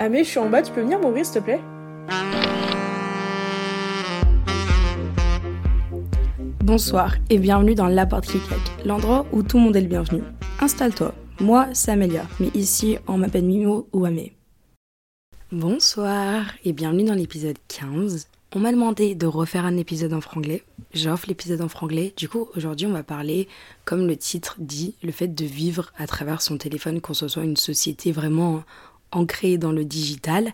Ah je suis en bas, tu peux venir m'ouvrir s'il te plaît? Bonsoir et bienvenue dans La Porte qui l'endroit où tout le monde est le bienvenu. Installe-toi, moi c'est Amélia, mais ici on m'appelle Mimo ou Amé. Bonsoir et bienvenue dans l'épisode 15. On m'a demandé de refaire un épisode en franglais. J'offre l'épisode en franglais. Du coup, aujourd'hui, on va parler, comme le titre dit, le fait de vivre à travers son téléphone, qu'on ce soit une société vraiment ancrée dans le digital.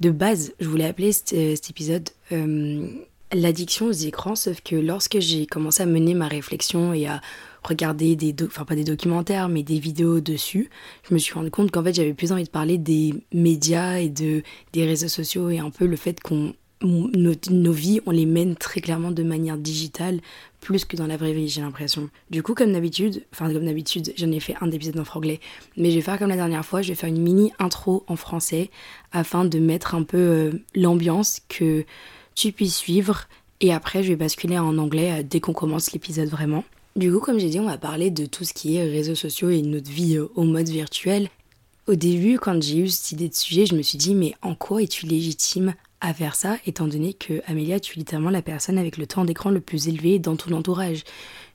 De base, je voulais appeler cet, euh, épisode euh, l'addiction aux écrans, sauf que lorsque j'ai commencé à mener ma réflexion et à regarder des, enfin pas des documentaires, mais des vidéos dessus, je me suis rendu compte qu'en fait j'avais plus envie de parler des médias et de des réseaux sociaux et un peu le fait qu'on nos, vies, on les mène très clairement de manière digitale, plus que dans la vraie vie, j'ai l'impression. Du coup, comme d'habitude, enfin comme d'habitude, j'en ai fait un épisode en franglais, mais je vais faire comme la dernière fois, je vais faire une mini intro en français afin de mettre un peu euh, l'ambiance que tu puisses suivre, et après je vais basculer en anglais euh, dès qu'on commence l'épisode vraiment. Du coup, comme j'ai dit, on va parler de tout ce qui est réseaux sociaux et notre vie euh, au mode virtuel. Au début, quand j'ai eu cette idée de sujet, je me suis dit, mais en quoi es-tu légitime à faire ça, étant donné que Amélia, tu es littéralement la personne avec le temps d'écran le plus élevé dans tout l'entourage.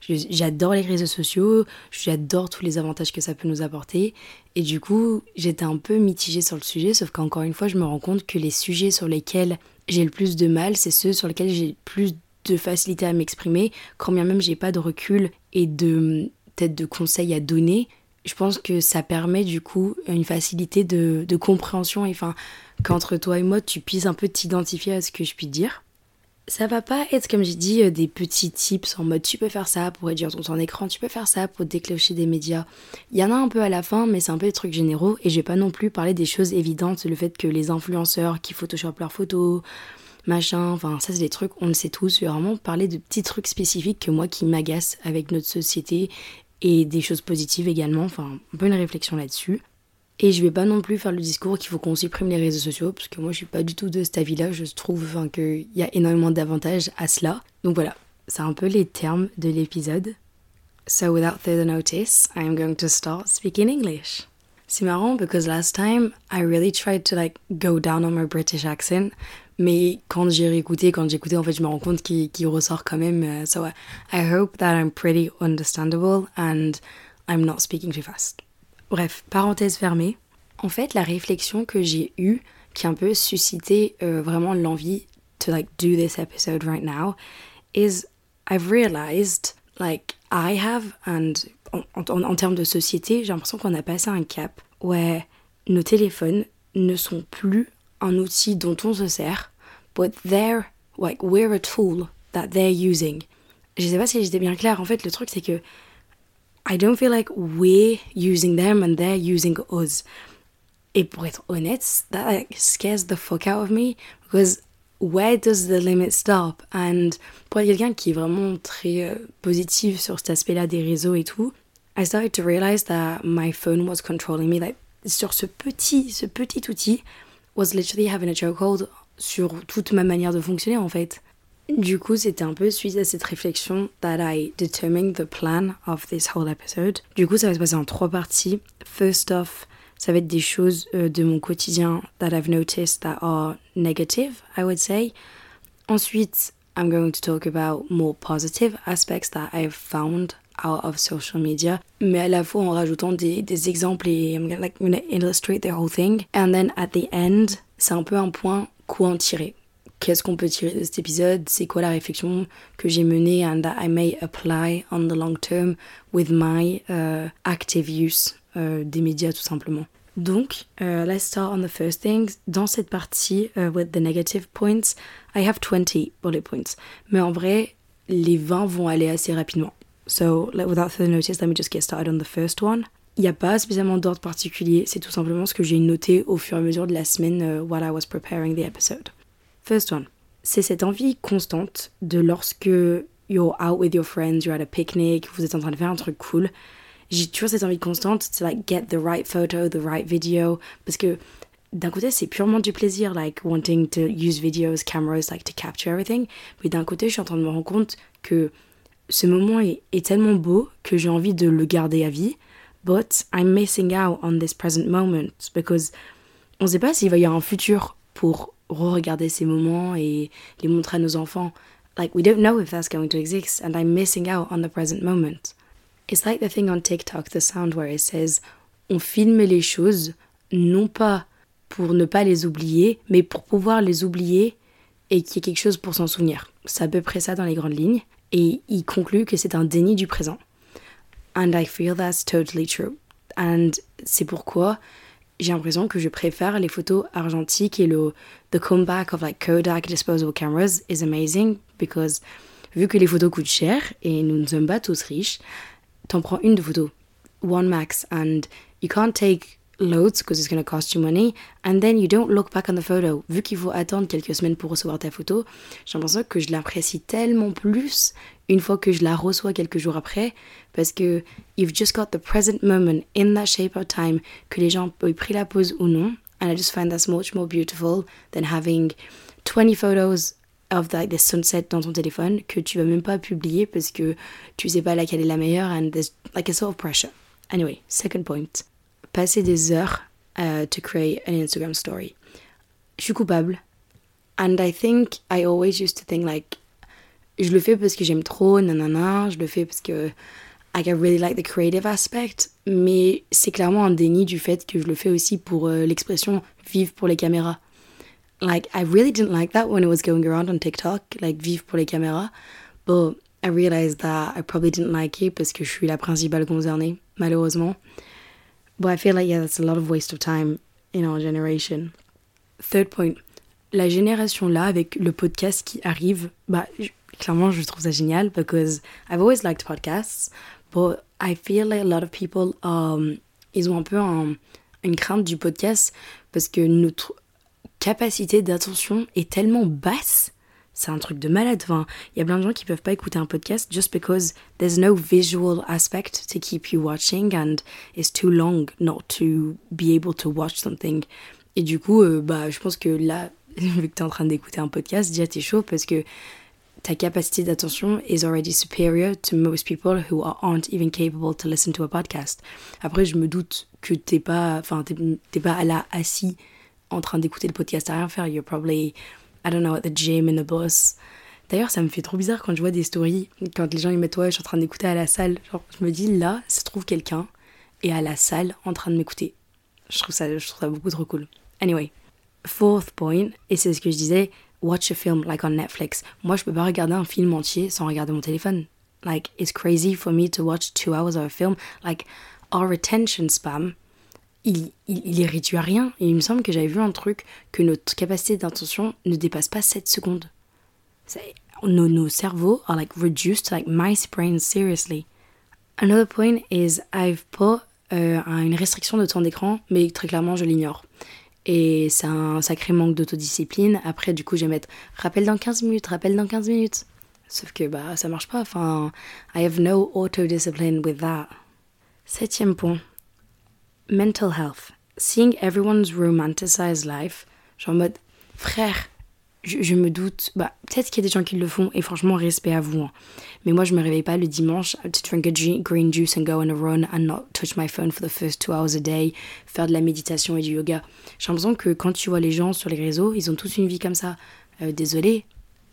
J'adore les réseaux sociaux, j'adore tous les avantages que ça peut nous apporter, et du coup, j'étais un peu mitigée sur le sujet, sauf qu'encore une fois, je me rends compte que les sujets sur lesquels j'ai le plus de mal, c'est ceux sur lesquels j'ai plus de facilité à m'exprimer, quand bien même j'ai pas de recul et de peut-être de conseils à donner. Je pense que ça permet du coup une facilité de, de compréhension et enfin qu'entre toi et moi, tu puisses un peu t'identifier à ce que je puis dire. Ça va pas être, comme j'ai dit, euh, des petits tips en mode tu peux faire ça pour réduire ton temps d'écran, tu peux faire ça pour déclencher des médias. Il y en a un peu à la fin, mais c'est un peu des trucs généraux et je vais pas non plus parler des choses évidentes, le fait que les influenceurs qui photoshopent leurs photos, machin, enfin ça c'est des trucs, on le sait tous, je vais vraiment parler de petits trucs spécifiques que moi qui m'agacent avec notre société et des choses positives également, enfin un peu une réflexion là-dessus. Et je vais pas non plus faire le discours qu'il faut qu'on supprime les réseaux sociaux, parce que moi je suis pas du tout de cet avis-là, je trouve qu'il y a énormément d'avantages à cela. Donc voilà, c'est un peu les termes de l'épisode. So without further notice, I am going to start speaking English. C'est marrant because last time I really tried to like go down on my British accent, mais quand j'ai réécouté, quand écouté, en fait, je me rends compte qu'il ressort quand même. Uh, so I hope that I'm pretty understandable and I'm not speaking too fast. Bref, parenthèse fermée. En fait, la réflexion que j'ai eue, qui a un peu suscité euh, vraiment l'envie to like do this episode right now, is I've realized like I have and en, termes de société, j'ai l'impression qu'on a passé un cap où nos téléphones ne sont plus un outil dont on se sert, but they're like we're a tool that they're using. Je sais pas si j'étais bien claire. En fait, le truc c'est que I don't feel like we're using them and they're using us. Et pour être that like, scares the fuck out of me because where does the limit stop? And pour quelqu'un qui est vraiment très euh, positif sur cet aspect-là des réseaux et tout, I started to realize that my phone was controlling me. Like, sur ce petit, ce petit outil was literally having a chokehold sur toute ma manière de fonctionner en fait. Du coup, c'était un peu suite à cette réflexion that I determined the plan of this whole episode. Du coup, ça va se passer en trois parties. First off, ça va être des choses euh, de mon quotidien that I've noticed that are negative, I would say. Ensuite, I'm going to talk about more positive aspects that I've found out of social media, mais à la fois en rajoutant des, des exemples et I'm gonna, like, gonna illustrate the whole thing. And then at the end, c'est un peu un point quoi en tirer qu'est-ce qu'on peut tirer de cet épisode, c'est quoi la réflexion que j'ai menée and that I may apply on the long term with my uh, active use uh, des médias tout simplement? Donc, uh, let's start on the first thing. Dans cette partie, uh, with the negative points, I have 20 bullet points. Mais en vrai, les 20 vont aller assez rapidement. So, without further notice, let me just get started on the first one. Il n'y a pas spécialement d'ordre particulier, c'est tout simplement ce que j'ai noté au fur et à mesure de la semaine uh, while I was preparing the episode. First one. C'est cette envie constante de lorsque you're out with your friends, you're at a picnic, vous êtes en train de faire un truc cool. J'ai toujours cette envie constante to like get the right photo, the right video. Parce que d'un côté, c'est purement du plaisir, like wanting to use videos, cameras, like to capture everything. Mais d'un côté, je suis en train de me rendre compte que ce moment est, est tellement beau que j'ai envie de le garder à vie. But I'm missing out on this present moment because on sait pas s'il va y avoir un futur pour re-regarder ces moments et les montrer à nos enfants. Like, we don't know if that's going to exist, and I'm missing out on the present moment. It's like the thing on TikTok, the sound where it says on filme les choses non pas pour ne pas les oublier, mais pour pouvoir les oublier et qu'il y ait quelque chose pour s'en souvenir. C'est à peu près ça dans les grandes lignes. Et il conclut que c'est un déni du présent. And I feel that's totally true. And c'est pourquoi j'ai l'impression que je préfère les photos argentiques et le the comeback of like Kodak disposable cameras is amazing because vu que les photos coûtent cher et nous ne sommes pas tous riches, t'en prends une de photo, one max, and you can't take loads because it's going to cost you money. And then you don't look back on the photo. Vu qu'il faut attendre quelques semaines pour recevoir ta photo j'ai l'impression que je l'apprécie tellement plus une fois que je la reçois quelques jours après. Parce que you've just got the present moment in that shape of time que les gens aient pris la pause ou non. And I just find that much more beautiful than having 20 photos of like the sunset dans ton téléphone que tu vas même pas publier parce que tu sais pas laquelle est la meilleure and there's like a sort of pressure. Anyway second point passer des heures uh, to create an Instagram story. Je suis coupable. And I think I always used to think like, je le fais parce que j'aime trop, nanana, je le fais parce que I really like the creative aspect, mais c'est clairement un déni du fait que je le fais aussi pour euh, l'expression vive pour les caméras. Like, I really didn't like that when it was going around on TikTok, like vive pour les caméras, but I realized that I probably didn't like it parce que je suis la principale concernée, malheureusement. But I feel like, yeah, that's a lot of waste of time in our generation. Third point, la génération là, avec le podcast qui arrive, bah, clairement, je trouve ça génial because I've always liked podcasts, but I feel like a lot of people, um, ils ont un peu un, une crainte du podcast parce que notre capacité d'attention est tellement basse c'est un truc de malade. Enfin, il y a plein de gens qui peuvent pas écouter un podcast just because there's no visual aspect to keep you watching and it's too long not to be able to watch something. Et du coup, euh, bah, je pense que là, vu que tu es en train d'écouter un podcast, déjà t'es chaud parce que ta capacité d'attention is already superior to most people who aren't even capable to listen to a podcast. Après, je me doute que t'es pas, enfin, t'es pas là assis en train d'écouter le podcast à rien faire. You're probably I don't know, the gym, in the bus. D'ailleurs, ça me fait trop bizarre quand je vois des stories, quand les gens ils mettent ouais, je suis en train d'écouter à la salle. Genre, je me dis là, ça se trouve quelqu'un est à la salle en train de m'écouter. Je trouve ça, je trouve ça beaucoup trop cool. Anyway, fourth point, et c'est ce que je disais, watch a film like on Netflix. Moi, je peux pas regarder un film entier sans regarder mon téléphone. Like, it's crazy for me to watch two hours of a film. Like, our attention spam il, il, est réduit à rien. Et il me semble que j'avais vu un truc que notre capacité d'intention ne dépasse pas 7 secondes. Nos, nos cerveaux are like reduced to like my brain seriously. Another point is I've put euh, une restriction de temps d'écran, mais très clairement je l'ignore. Et c'est un sacré manque d'autodiscipline. Après, du coup, je vais mettre rappel dans 15 minutes, rappel dans 15 minutes. Sauf que bah ça marche pas. Enfin, I have no autodiscipline with that. Septième point, mental health. Seeing everyone's romanticized life. Genre en mode, frère, je, me doute, bah, peut-être qu'il y a des gens qui le font, et franchement, respect à vous. Hein. Mais moi, je me réveille pas le dimanche to drink a green juice and go on a run and not touch my phone for the first two hours a day, faire de la méditation et du yoga. J'ai l'impression que quand tu vois les gens sur les réseaux, ils ont tous une vie comme ça. Euh, désolé,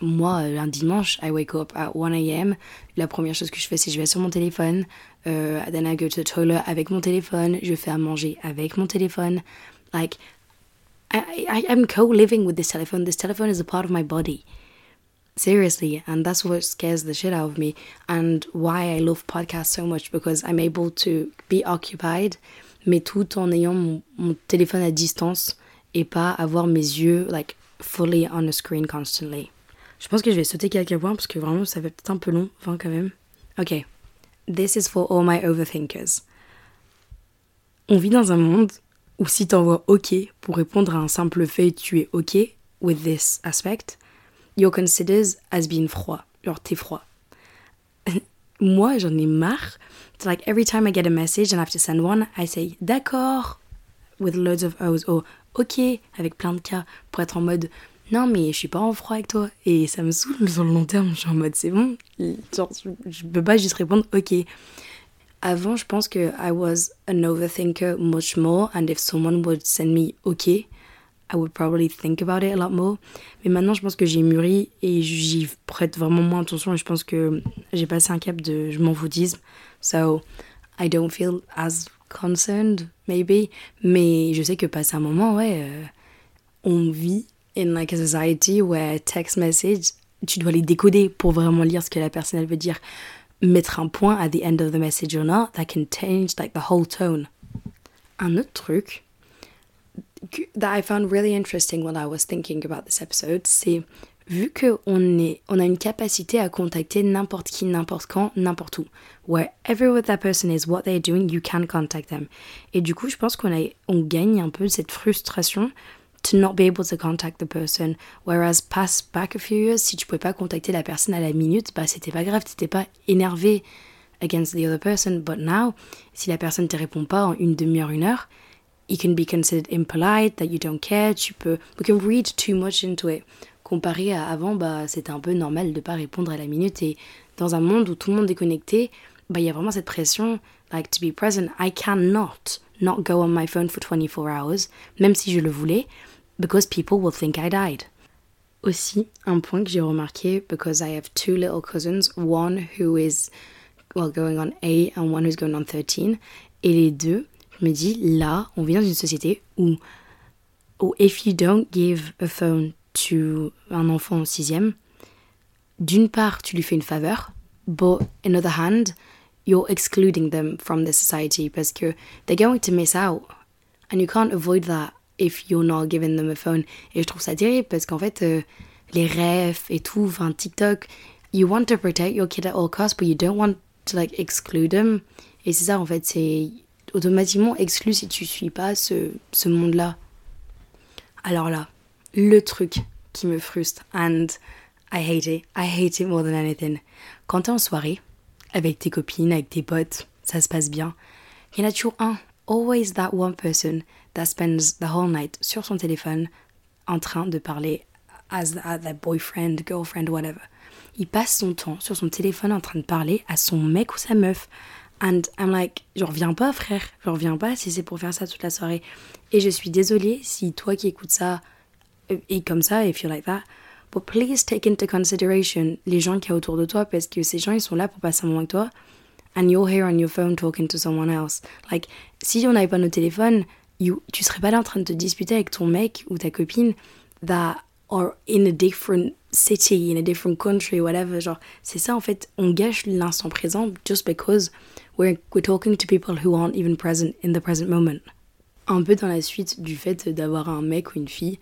moi, euh, un dimanche, I wake up at 1 a.m. La première chose que je fais, c'est que je vais sur mon téléphone. Uh, then I go to the toilet avec mon téléphone. Je fais à manger avec mon téléphone. Like, I, I, I'm co-living with this telephone. This telephone is a part of my body. Seriously. And that's what scares the shit out of me. And why I love podcasts so much. Because I'm able to be occupied, mais tout en ayant mon, mon téléphone à distance et pas avoir mes yeux, like, fully on the screen constantly. Je pense que je vais sauter quelques points parce que vraiment ça va peut-être un peu long, enfin quand même. Ok. This is for all my overthinkers. On vit dans un monde où si t'envoies OK pour répondre à un simple fait, tu es OK with this aspect, you're considered as being froid. Genre t'es froid. Moi, j'en ai marre. It's like every time I get a message and I have to send one, I say d'accord with loads of O's or OK avec plein de cas pour être en mode non mais je suis pas en froid avec toi et ça me saoule sur le long terme je suis en mode c'est bon genre je peux pas juste répondre ok avant je pense que I was an overthinker much more and if someone would send me ok I would probably think about it a lot more. Mais maintenant, je pense que j'ai mûri et j'y prête vraiment moins attention et je pense que j'ai passé un cap de je m'en foutisme. So, I don't feel as concerned, maybe. Mais je sais que passé un moment, ouais, euh, on vit in like a society where text message, tu dois les décoder pour vraiment lire ce que la personne veut dire. Mettre un point at the end of the message or not, that can change like the whole tone. Un autre truc that I found really interesting when I was thinking about this episode, c'est vu qu'on on a une capacité à contacter n'importe qui, n'importe quand, n'importe où. Wherever that person is, what they're doing, you can contact them. Et du coup, je pense qu'on on gagne un peu cette frustration to not be able to contact the person. Whereas past back a few years, si tu pouvais pas contacter la personne à la minute, bah c'était pas grave, t'étais pas énervé against the other person. But now, si la personne te répond pas en une demi-heure, une heure, you can be considered impolite, that you don't care, tu peux, we can read too much into it. Comparé à avant, bah, c'était un peu normal de pas répondre à la minute et dans un monde où tout le monde est connecté, bah, il y a vraiment cette pression, like, to be present, I cannot not go on my phone for 24 hours, même si je le voulais, because people will think I died. Aussi, un point que j'ai remarqué, because I have two little cousins, one who is, well, going on 8 and one who's going on 13, et les deux, je me dis, là, on vit dans une société où, où if you don't give a phone to un enfant en sixième, d'une part, tu lui fais une faveur, but on the other hand, you're excluding them from the society parce que they're going to miss out. And you can't avoid that if you're not giving them a phone. Et je trouve ça terrible parce qu'en fait, euh, les rêves et tout, enfin TikTok, you want to protect your kid at all costs, but you don't want to like exclude them. Et c'est ça en fait, c'est automatiquement exclu si tu suis pas ce, ce monde-là. Alors là, le truc qui me frustre, and I hate it, I hate it more than anything. Quand t'es en soirée, avec tes copines, avec tes potes, ça se passe bien. Il y en a toujours un, always that one person that spends the whole night sur son téléphone en train de parler as their boyfriend, girlfriend, whatever. Il passe son temps sur son téléphone en train de parler à son mec ou sa meuf. And I'm like, je reviens pas, frère. Je reviens pas si c'est pour faire ça toute la soirée. Et je suis désolée si toi qui écoutes ça est comme ça, if you're like that. But please take into consideration les gens qui y a autour de toi parce que ces gens ils sont là pour passer un moment avec toi. And you're here on your phone talking to someone else. Like, si on n'avait pas nos téléphones, you, tu serais pas là en train de te disputer avec ton mec ou ta copine that are in a different city, in a different country, whatever. Genre, c'est ça en fait, on gâche l'instant présent just because we're, we're talking to people who aren't even present in the present moment. Un peu dans la suite du fait d'avoir un mec ou une fille,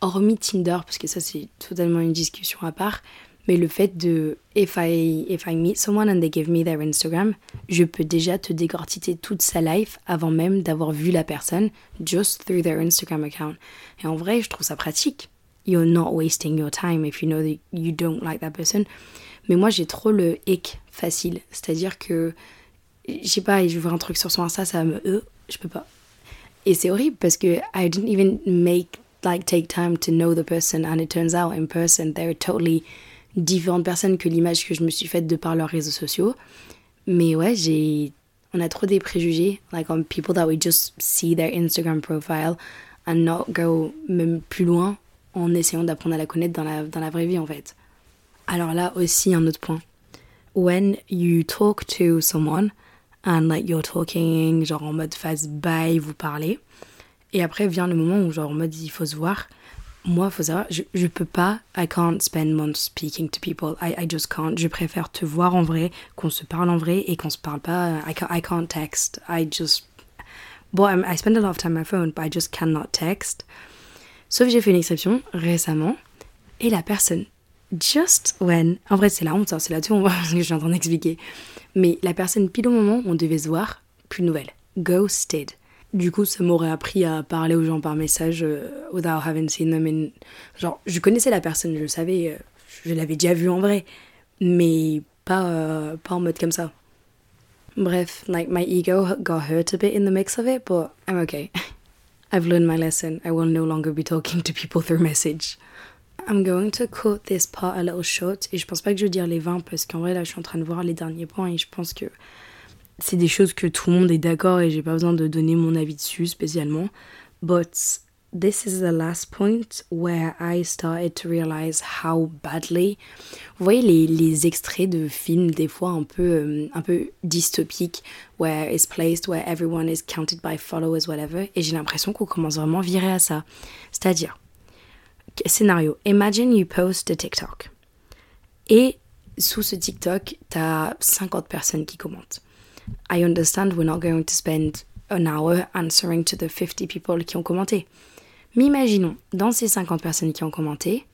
hormis Tinder, parce que ça c'est totalement une discussion à part, mais le fait de if I, if I meet someone and they give me their Instagram, je peux déjà te décortiquer toute sa life avant même d'avoir vu la personne, just through their Instagram account. Et en vrai, je trouve ça pratique. You're not wasting your time if you know that you don't like that person. Mais moi, j'ai trop le hic facile. C'est-à-dire que, je sais pas, je vois un truc sur son Insta, ça me. Euh, je peux pas. Et c'est horrible parce que I didn't even make, like, take time to know the person. And it turns out in person, they're totally différentes personnes que l'image que je me suis faite de par leurs réseaux sociaux. Mais ouais, j'ai. On a trop des préjugés, like on people that we just see their Instagram profile and not go même plus loin en essayant d'apprendre à la connaître dans la, dans la vraie vie en fait. Alors là aussi un autre point. When you talk to someone and like you're talking genre en mode phase bye, vous parlez. Et après vient le moment où genre en mode il faut se voir. Moi, faut savoir, je, je peux pas, I can't spend months speaking to people. I, I just can't. Je préfère te voir en vrai, qu'on se parle en vrai et qu'on se parle pas. I can't, I can't text. I just. Bon, I spend a lot of time on my phone, but I just cannot text. Sauf j'ai fait une exception récemment et la personne just when, en vrai c'est la honte, c'est là-dessus que je suis en train d'expliquer, mais la personne pile au moment où on devait se voir, plus de nouvelles, ghosted. Du coup, ça m'aurait appris à parler aux gens par message euh, without having seen them. Genre, je connaissais la personne, je le savais, euh, je l'avais déjà vue en vrai, mais pas, euh, pas en mode comme ça. Bref, like my ego got hurt a bit in the mix of it, but I'm okay. I've learned my lesson. I will no longer be talking to people through message. I'm going to cut this part a little short. Et je pense pas que je vais dire les 20 parce qu'en vrai, là, je suis en train de voir les derniers points et je pense que c'est des choses que tout le monde est d'accord et j'ai pas besoin de donner mon avis dessus spécialement. But this is the last point where I started to realize how badly. Vous voyez les, les extraits de films, des fois un peu, euh, un peu dystopiques, where it's placed, where everyone is counted by followers, whatever. Et j'ai l'impression qu'on commence vraiment à virer à ça. C'est-à-dire, scénario, imagine you post a TikTok. Et sous ce TikTok, t'as 50 personnes qui commentent. I understand we're not going to spend an hour answering to the 50 people qui ont commenté. Mais imaginons, dans ces 50 personnes qui ont commenté,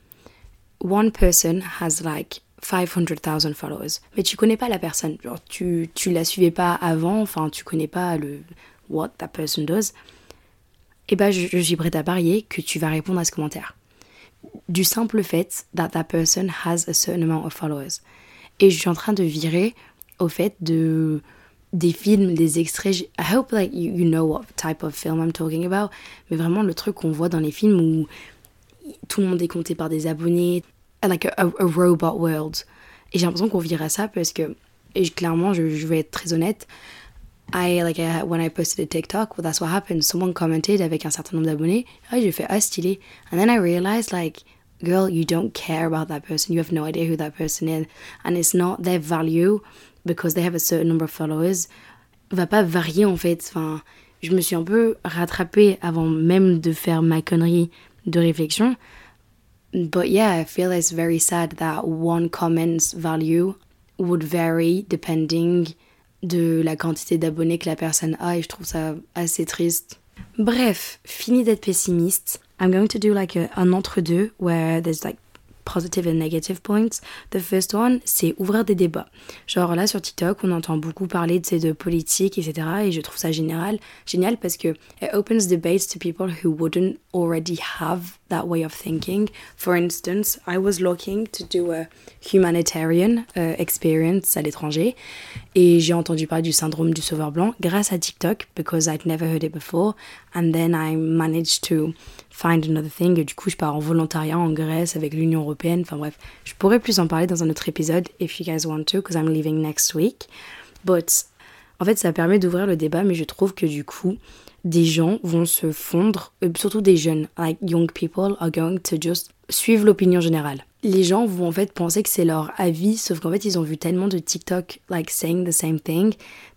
one person has like 500,000 followers. Mais tu connais pas la personne. Tu, tu la suivais pas avant, enfin, tu connais pas le what that person does. Eh ben, je, je suis prête à parier que tu vas répondre à ce commentaire. Du simple fait that that person has a certain amount of followers. Et je suis en train de virer au fait de des films, des extraits. I hope like you, know what type of film I'm talking about. Mais vraiment le truc qu'on voit dans les films où tout le monde est compté par des abonnés, like a, robot world. Et j'ai l'impression qu'on vire à ça parce que, et clairement, je, je vais être très honnête, I, like, I, when I posted a TikTok, well, that's what happened. Someone commented avec un certain nombre d'abonnés. Ah, j'ai fait, ah, stylé. And then I realized, like, girl, you don't care about that person. You have no idea who that person is. And it's not their value because they have a certain number of followers, va pas varier en fait. Enfin, je me suis un peu rattrapée avant même de faire ma connerie de réflexion. But yeah, I feel it's very sad that one comment's value would vary depending de la quantité d'abonnés que la personne a et je trouve ça assez triste. Bref, fini d'être pessimiste. I'm going to do like an entre-deux where there's like positive and negative points. The first one, c'est ouvrir des débats. Genre là sur TikTok, on entend beaucoup parler de, de politique, etc. Et je trouve ça génial, génial parce que it opens debates to people who wouldn't already have that way of thinking. For instance, I was looking to do a humanitarian uh, experience à l'étranger et j'ai entendu parler du syndrome du sauveur blanc grâce à TikTok because I'd never heard it before and then I managed to find another thing. Et du coup, je pars en volontariat en Grèce avec l'Union Européenne. Enfin bref, je pourrais plus en parler dans un autre épisode if you guys want to, because I'm leaving next week. But en fait, ça permet d'ouvrir le débat, mais je trouve que du coup, des gens vont se fondre, euh, surtout des jeunes, like young people are going to just suivre l'opinion générale. Les gens vont en fait penser que c'est leur avis, sauf qu'en fait ils ont vu tellement de TikTok like saying the same thing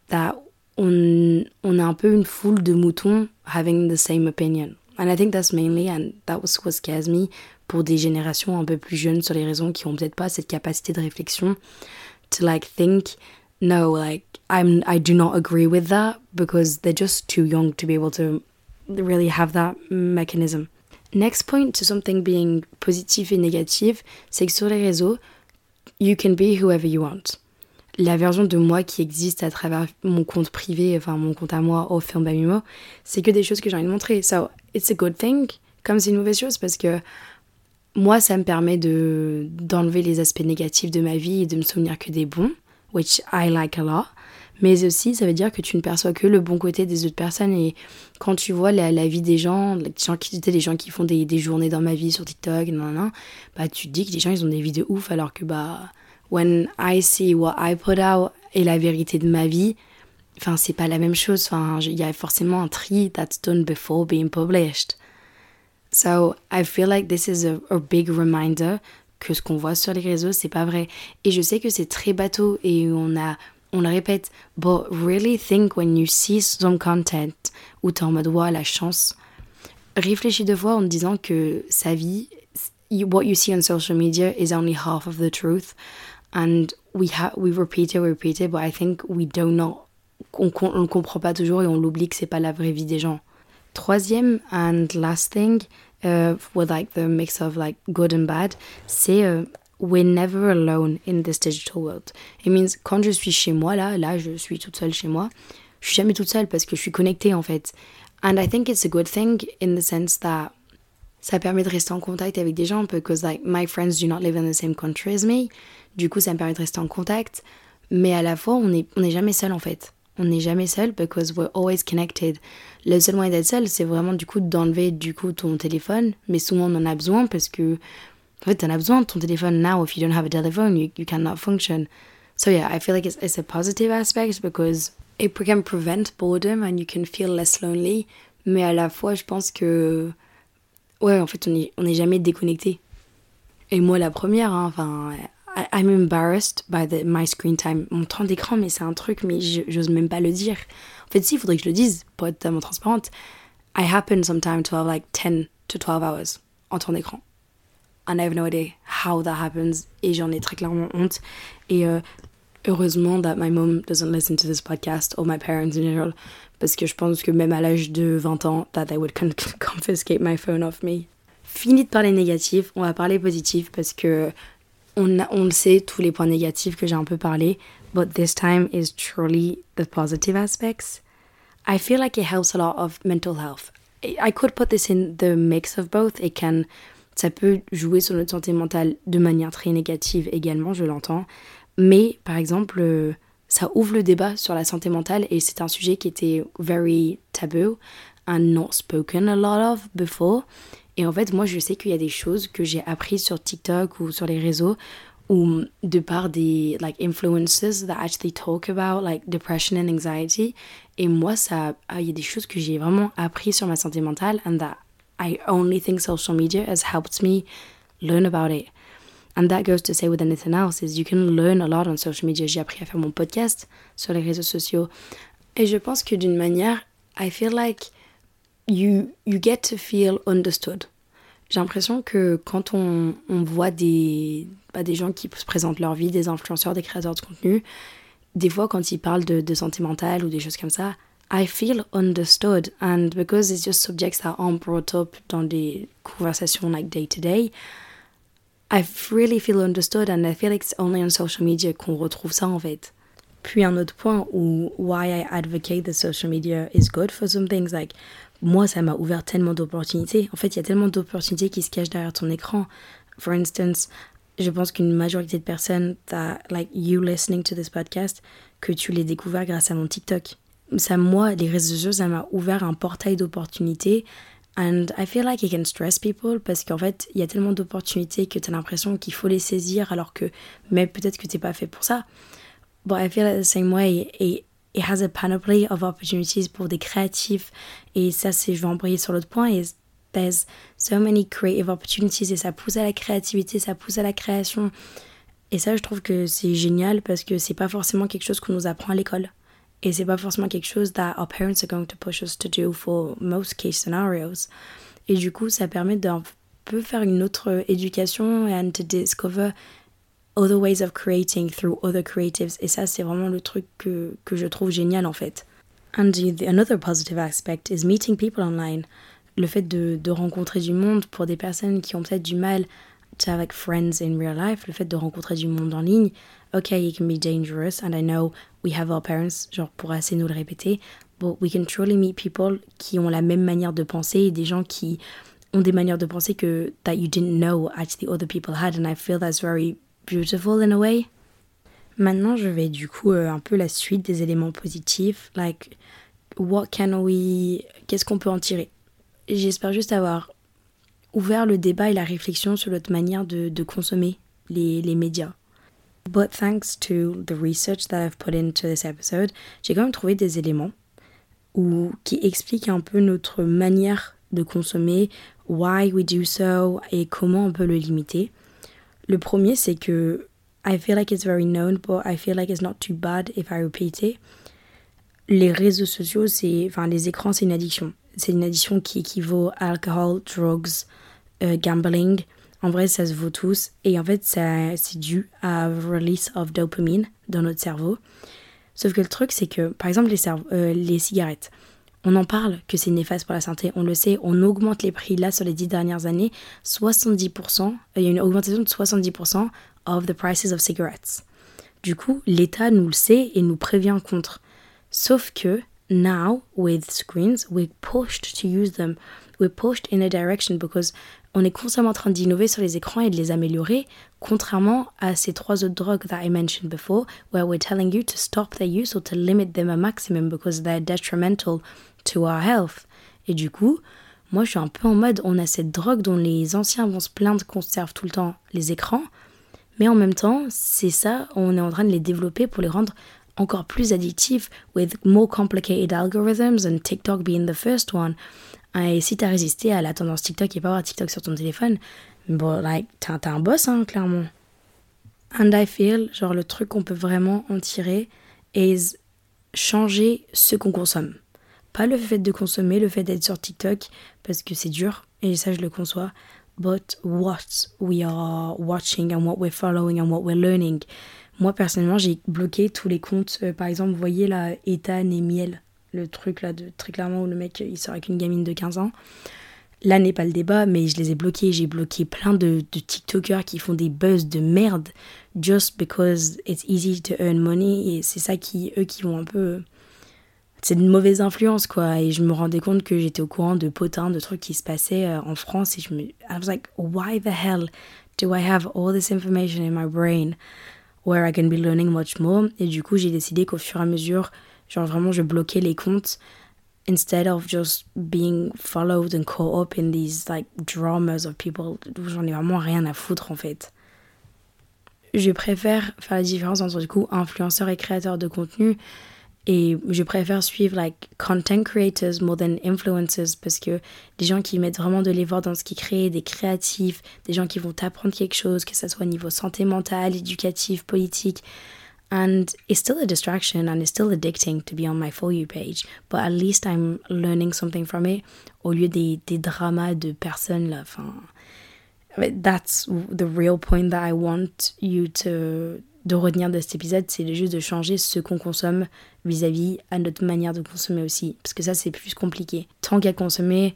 that on, on a un peu une foule de moutons having the same opinion. And I think that's mainly, and that was what scares me, pour des générations un peu plus jeunes sur les raisons qui ont peut-être pas cette capacité de réflexion, to like think, no, like I'm, I do not agree with that because they're just too young to be able to really have that mechanism. Next point to something being positif et négatif, c'est que sur les réseaux, you can be whoever you want la version de moi qui existe à travers mon compte privé, enfin mon compte à moi au film Bamimo, c'est que des choses que j'ai envie de montrer. So, it's a good thing, comme c'est une mauvaise chose, parce que moi, ça me permet de d'enlever les aspects négatifs de ma vie et de me souvenir que des bons, which I like a lot. Mais aussi, ça veut dire que tu ne perçois que le bon côté des autres personnes. Et quand tu vois la, vie des gens, les gens qui, les gens qui font des, des journées dans ma vie sur TikTok, nan, nan, bah, tu te dis que les gens, ils ont des vies de ouf, alors que bah when I see what I put out et la vérité de ma vie, enfin, c'est pas la même chose. Enfin, il y a forcément un tri that's done before being published. So, I feel like this is a, a big reminder que ce qu'on voit sur les réseaux, c'est pas vrai. Et je sais que c'est très bateau et on a, on le répète, but really think when you see some content où t'es en mode, ouais, la chance. Réfléchis deux fois en disant que sa vie, what you see on social media is only half of the truth and we have we repeat it, repeat it, but I think we do not, on, on le comprend pas toujours et on l'oublie que c'est pas la vraie vie des gens. Troisième and last thing, uh, with like the mix of like good and bad, c'est uh, we're never alone in this digital world. It means quand je suis chez moi là, là je suis toute seule chez moi, je suis jamais toute seule parce que je suis connectée en fait. And I think it's a good thing in the sense that ça permet de rester en contact avec des gens because like my friends do not live in the same country as me. Du coup, ça me permet de rester en contact. Mais à la fois, on n'est on jamais seul en fait. On n'est jamais seul because we're always connected. Le seul moyen d'être seul, c'est vraiment du coup d'enlever du coup ton téléphone. Mais souvent, on en a besoin parce que en fait, t'en as besoin de ton téléphone. Now, if you don't have a telephone, you, you cannot function. So yeah, I feel like it's, it's a positive aspect because it can prevent boredom and you can feel less lonely. Mais à la fois, je pense que Ouais, en fait, on n'est on est jamais déconnecté. Et moi, la première, hein, enfin, I'm embarrassed by the, my screen time. Mon temps d'écran, mais c'est un truc, mais j'ose même pas le dire. En fait, si, il faudrait que je le dise pour être tellement transparente. I happen sometimes to have like 10 to 12 hours en temps d'écran. And I have no idea how that happens. Et j'en ai très clairement honte. Et euh, heureusement that my mom doesn't listen to this podcast or my parents in general. Parce que je pense que même à l'âge de 20 ans, that they would confiscate my phone off me. Fini de parler négatif, on va parler positif parce que on, sait, tous les points négatifs que j'ai un peu parlé. But this time is truly the positive aspects. I feel like it helps a lot of mental health. I could put this in the mix of both. It can ça peut jouer sur notre santé mentale de manière très négative également, je l'entends. Mais par exemple, euh, ça ouvre le débat sur la santé mentale et c'est un sujet qui était very taboo and not spoken a lot of before. Et en fait, moi, je sais qu'il y a des choses que j'ai apprises sur TikTok ou sur les réseaux ou de par des like influencers that actually talk about like depression and anxiety. Et moi, ça, ah, il y a des choses que j'ai vraiment appris sur ma santé mentale and that I only think social media has helped me learn about it. And that goes to say with anything else is you can learn a lot on social media. J'ai appris à faire mon podcast sur les réseaux sociaux. Et je pense que d'une manière, I feel like you, you get to feel understood. J'ai l'impression que quand on, on voit des, bah, des gens qui se présentent leur vie, des influenceurs, des créateurs de contenu, des fois quand ils parlent de, de santé mentale ou des choses comme ça, I feel understood. And because it's just subjects that aren't brought up dans des conversations like day to day, I really feel understood and I feel like it's only on social media qu'on retrouve ça en fait. Puis un autre point où why I advocate that social media is good for some things like moi ça m'a ouvert tellement d'opportunités. En fait, il y a tellement d'opportunités qui se cachent derrière ton écran. For instance, je pense qu'une majorité de personnes that like you listening to this podcast que tu l'aies découvert grâce à mon TikTok ça, moi, les réseaux sociaux, ça m'a ouvert un portail d'opportunités. And I feel like it can stress people parce qu'en fait, il y a tellement d'opportunités que tu as l'impression qu'il faut les saisir alors que, mais peut-être que tu pas fait pour ça. But I feel the same way. Et it has a panoply of opportunities pour des créatifs. Et ça, c'est, je vais embrayer sur l'autre point. Et there's so many creative opportunities et ça pousse à la créativité, ça pousse à la création. Et ça, je trouve que c'est génial parce que c'est pas forcément quelque chose qu'on nous apprend à l'école. Et c'est pas forcément quelque chose that our parents are going to push us to do for most case scenarios. Et du coup, ça permet d'un peu faire une autre éducation and to discover other ways of creating through other creatives. Et ça, c'est vraiment le truc que, que je trouve génial en fait. And the, another positive aspect is meeting people online. Le fait de, de rencontrer du monde pour des personnes qui ont peut-être du mal like friends in real life, le fait de rencontrer du monde en ligne, okay, it can be dangerous, and I know we have our parents, genre pour assez nous le répéter, but we can truly meet people qui ont la même manière de penser des gens qui ont des manières de penser que that you didn't know actually other people had, and I feel that's very beautiful in a way. Maintenant, je vais du coup euh, un peu la suite des éléments positifs, like what can we, qu'est-ce qu'on peut en tirer? J'espère juste avoir ouvert le débat et la réflexion sur notre manière de, consommer les, les médias. But thanks to the research that I've put into this episode, j'ai quand même trouvé des éléments ou qui expliquent un peu notre manière de consommer, why we do so et comment on peut le limiter. Le premier, c'est que I feel like it's very known, but I feel like it's not too bad if I repeat it. Les réseaux sociaux, c'est, enfin, les écrans, c'est une addiction. C'est une addiction qui équivaut à alcohol, drugs, euh, gambling. En vrai, ça se vaut tous. Et en fait, c'est dû à release of dopamine dans notre cerveau. Sauf que le truc, c'est que, par exemple, les, euh, les cigarettes, on en parle que c'est néfaste pour la santé, on le sait, on augmente les prix là sur les dix dernières années, 70%, euh, il y a une augmentation de 70% of the prices of cigarettes. Du coup, l'État nous le sait et nous prévient contre. Sauf que, now, with screens, we're pushed to use them. We're pushed in a direction because on est constamment en train d'innover sur les écrans et de les améliorer, contrairement à ces trois autres drogues that I mentioned before, where we're telling you to stop their use or to limit them a maximum because they're detrimental to our health. Et du coup, moi je suis un peu en mode, on a cette drogue dont les anciens vont se plaindre qu'on serve tout le temps les écrans, mais en même temps, c'est ça, on est en train de les développer pour les rendre encore plus addictifs with more complicated algorithms and TikTok being the first one. Et si t'as résisté à la tendance TikTok et pas avoir TikTok sur ton téléphone, bon, like, t'es un boss, hein, clairement. And I feel, genre, le truc qu'on peut vraiment en tirer is changer ce qu'on consomme. Pas le fait de consommer, le fait d'être sur TikTok, parce que c'est dur, et ça je le conçois, but what we are watching and what we're following and what we're learning. Moi personnellement, j'ai bloqué tous les comptes. Euh, par exemple, vous voyez là, Ethan et Miel, le truc là de très clairement où le mec il sort avec une gamine de 15 ans. Là n'est pas le débat, mais je les ai bloqués. J'ai bloqué plein de, de TikTokers qui font des buzz de merde just because it's easy to earn money. Et c'est ça qui, eux, qui vont un peu c'est une mauvaise influence quoi et je me rendais compte que j'étais au courant de potins de trucs qui se passaient euh, en France et je me I was like why the hell do I have all this information in my brain where I can be learning much more? Et du coup j'ai décidé qu'au fur et à mesure genre vraiment je bloquais les comptes instead of just being followed and caught up in these like dramas of people j'en ai vraiment rien à foutre en fait je préfère faire la différence entre du coup influenceur et créateur de contenu et je préfère suivre like content creators more than influencers parce que des gens qui mettent vraiment de l'effort dans ce qu'ils créent, des créatifs, des gens qui vont t'apprendre quelque chose, que ce soit au niveau santé mentale, éducatif, politique. And it's still a distraction and it's still addicting to be on my For You page. But at least I'm learning something from it au lieu des, des dramas de personnes là. Enfin, that's the real point that I want you to de retenir de cet épisode, c'est juste de changer ce qu'on consomme vis-à-vis à notre manière de consommer aussi. Parce que ça, c'est plus compliqué. Tant qu'à consommer,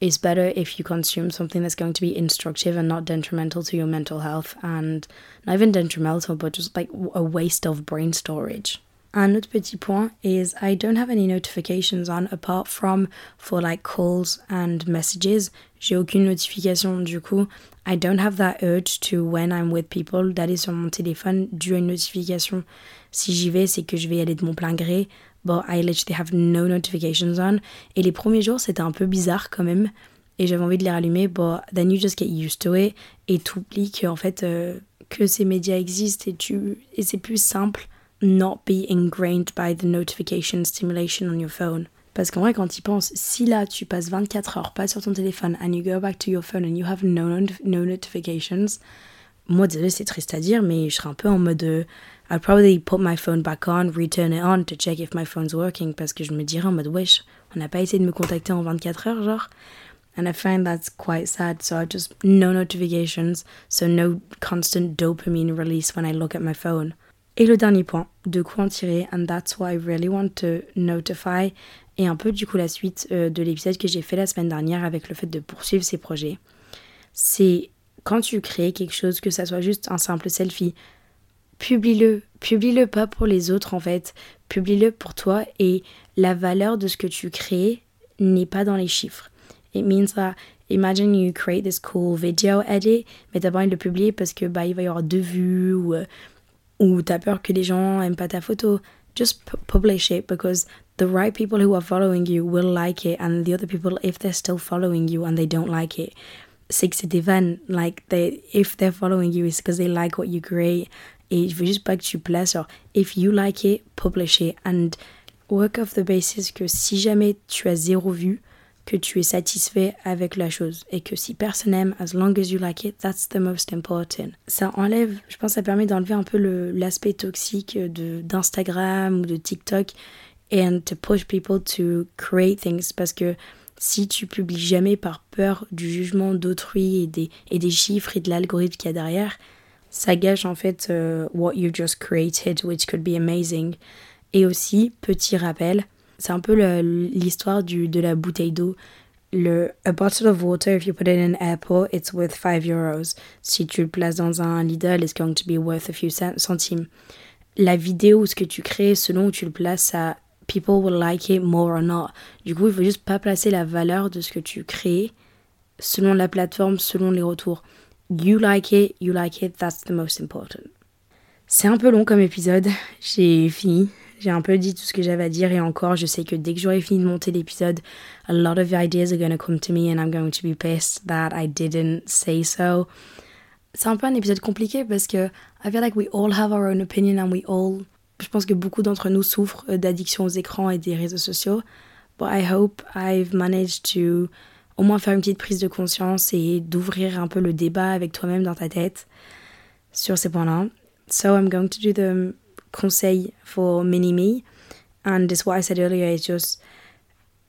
it's better if you consume something that's going to be instructive and not detrimental to your mental health. And not even detrimental, but just like a waste of brain storage. Autre petit point is I don't have any notifications on apart from for like calls and messages. J'ai aucune notification du coup. I don't have that urge to when I'm with people d'aller sur mon téléphone dû à une notification. Si j'y vais, c'est que je vais y aller de mon plein gré. But I literally have no notifications on. Et les premiers jours, c'était un peu bizarre quand même. Et j'avais envie de les rallumer, but then you just get used to it. Et t'oublies que en fait euh, que ces médias existent et tu et c'est plus simple not be ingrained by the notification stimulation on your phone. Parce qu'en vrai, quand tu penses, si là tu passes 24 heures pas sur ton téléphone and you go back to your phone and you have no, no notifications, moi désolé c'est triste à dire, mais je serais un peu en mode euh, I'll probably put my phone back on, return it on to check if my phone's working parce que je me dirais en mode wesh, on n'a pas essayé de me contacter en 24 heures genre. And I find that's quite sad. So I just no notifications, so no constant dopamine release when I look at my phone. Et le dernier point, de quoi en tirer, and that's why I really want to notify, et un peu du coup la suite euh, de l'épisode que j'ai fait la semaine dernière avec le fait de poursuivre ces projets. C'est quand tu crées quelque chose, que ça soit juste un simple selfie, publie-le. Publie-le pas pour les autres en fait, publie-le pour toi et la valeur de ce que tu crées n'est pas dans les chiffres. It means that imagine you create this cool video edit, mais t'as pas envie de le publier parce que bah il va y avoir deux vues ou euh, ou t'as peur que les gens aiment pas ta photo, just publish it because the right people who are following you will like it and the other people if they're still following you and they don't like it c'est que c'est des vannes like they if they're following you it's because they like what you create et je veux juste pas que tu places genre if you like it publish it. And work off the basis que si jamais tu as zéro vue que tu es satisfait avec la chose. Et que si personne aime, as long as you like it, that's the most important. Ça enlève, je pense, ça permet d'enlever un peu l'aspect toxique de d'Instagram ou de TikTok and to push people to create things. Parce que si tu publies jamais par peur du jugement d'autrui et des, et des chiffres et de l'algorithme qu'il y a derrière, ça gâche en fait euh, what you just created, which could be amazing. Et aussi, petit rappel, c'est un peu l'histoire de la bouteille d'eau. Le a bottle of water, if you put it in an airport, it's worth 5 euros. Si tu le places dans un Lidl, it's going to be worth a few centimes. La vidéo, ce que tu crées, selon où tu le places, ça, people will like it more or not. Du coup, il faut juste pas placer la valeur de ce que tu crées selon la plateforme, selon les retours. You like it, you like it, that's the most important. C'est un peu long comme épisode, j'ai fini. J'ai un peu dit tout ce que j'avais à dire et encore, je sais que dès que j'aurai fini de monter l'épisode, a lot of ideas are going to come to me and I'm going to be pissed that I didn't say so. C'est un peu un épisode compliqué parce que I feel like we all have our own opinion and we all. Je pense que beaucoup d'entre nous souffrent d'addiction aux écrans et des réseaux sociaux. But I hope I've managed to au moins faire une petite prise de conscience et d'ouvrir un peu le débat avec toi-même dans ta tête sur ces points-là. So I'm going to do the conseil for mini me. And this what I said earlier is just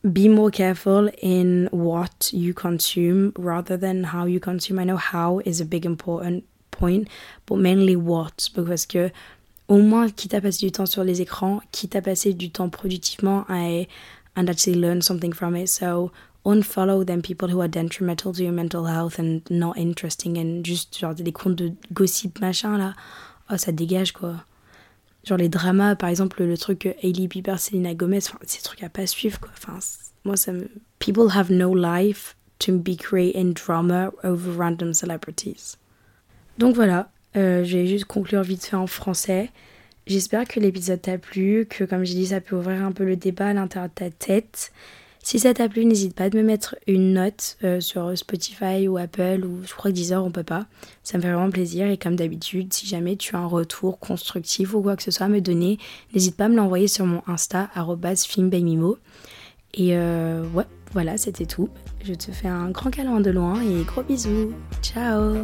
be more careful in what you consume rather than how you consume. I know how is a big important point, but mainly what. Parce que au moins, quitte à passer du temps sur les écrans, quitte à passer du temps productivement, I and actually learn something from it. So unfollow them people who are detrimental to your mental health and not interesting and juste genre des comptes de gossip machin là. Oh, ça dégage quoi. Genre les dramas, par exemple, le truc Hailey Bieber, Selena Gomez, enfin, ces trucs à pas suivre, quoi. Enfin, moi, ça me. People have no life to be creating drama over random celebrities. Donc voilà, euh, je vais juste conclure vite fait en français. J'espère que l'épisode t'a plu, que comme j'ai dit, ça peut ouvrir un peu le débat à l'intérieur de ta tête. Si ça t'a plu, n'hésite pas à me mettre une note euh, sur Spotify ou Apple ou je crois que Deezer on peut pas. Ça me fait vraiment plaisir et comme d'habitude, si jamais tu as un retour constructif ou quoi que ce soit à me donner, n'hésite pas à me l'envoyer sur mon Insta @filmbaymimo. Et euh, ouais, voilà, c'était tout. Je te fais un grand câlin de loin et gros bisous. Ciao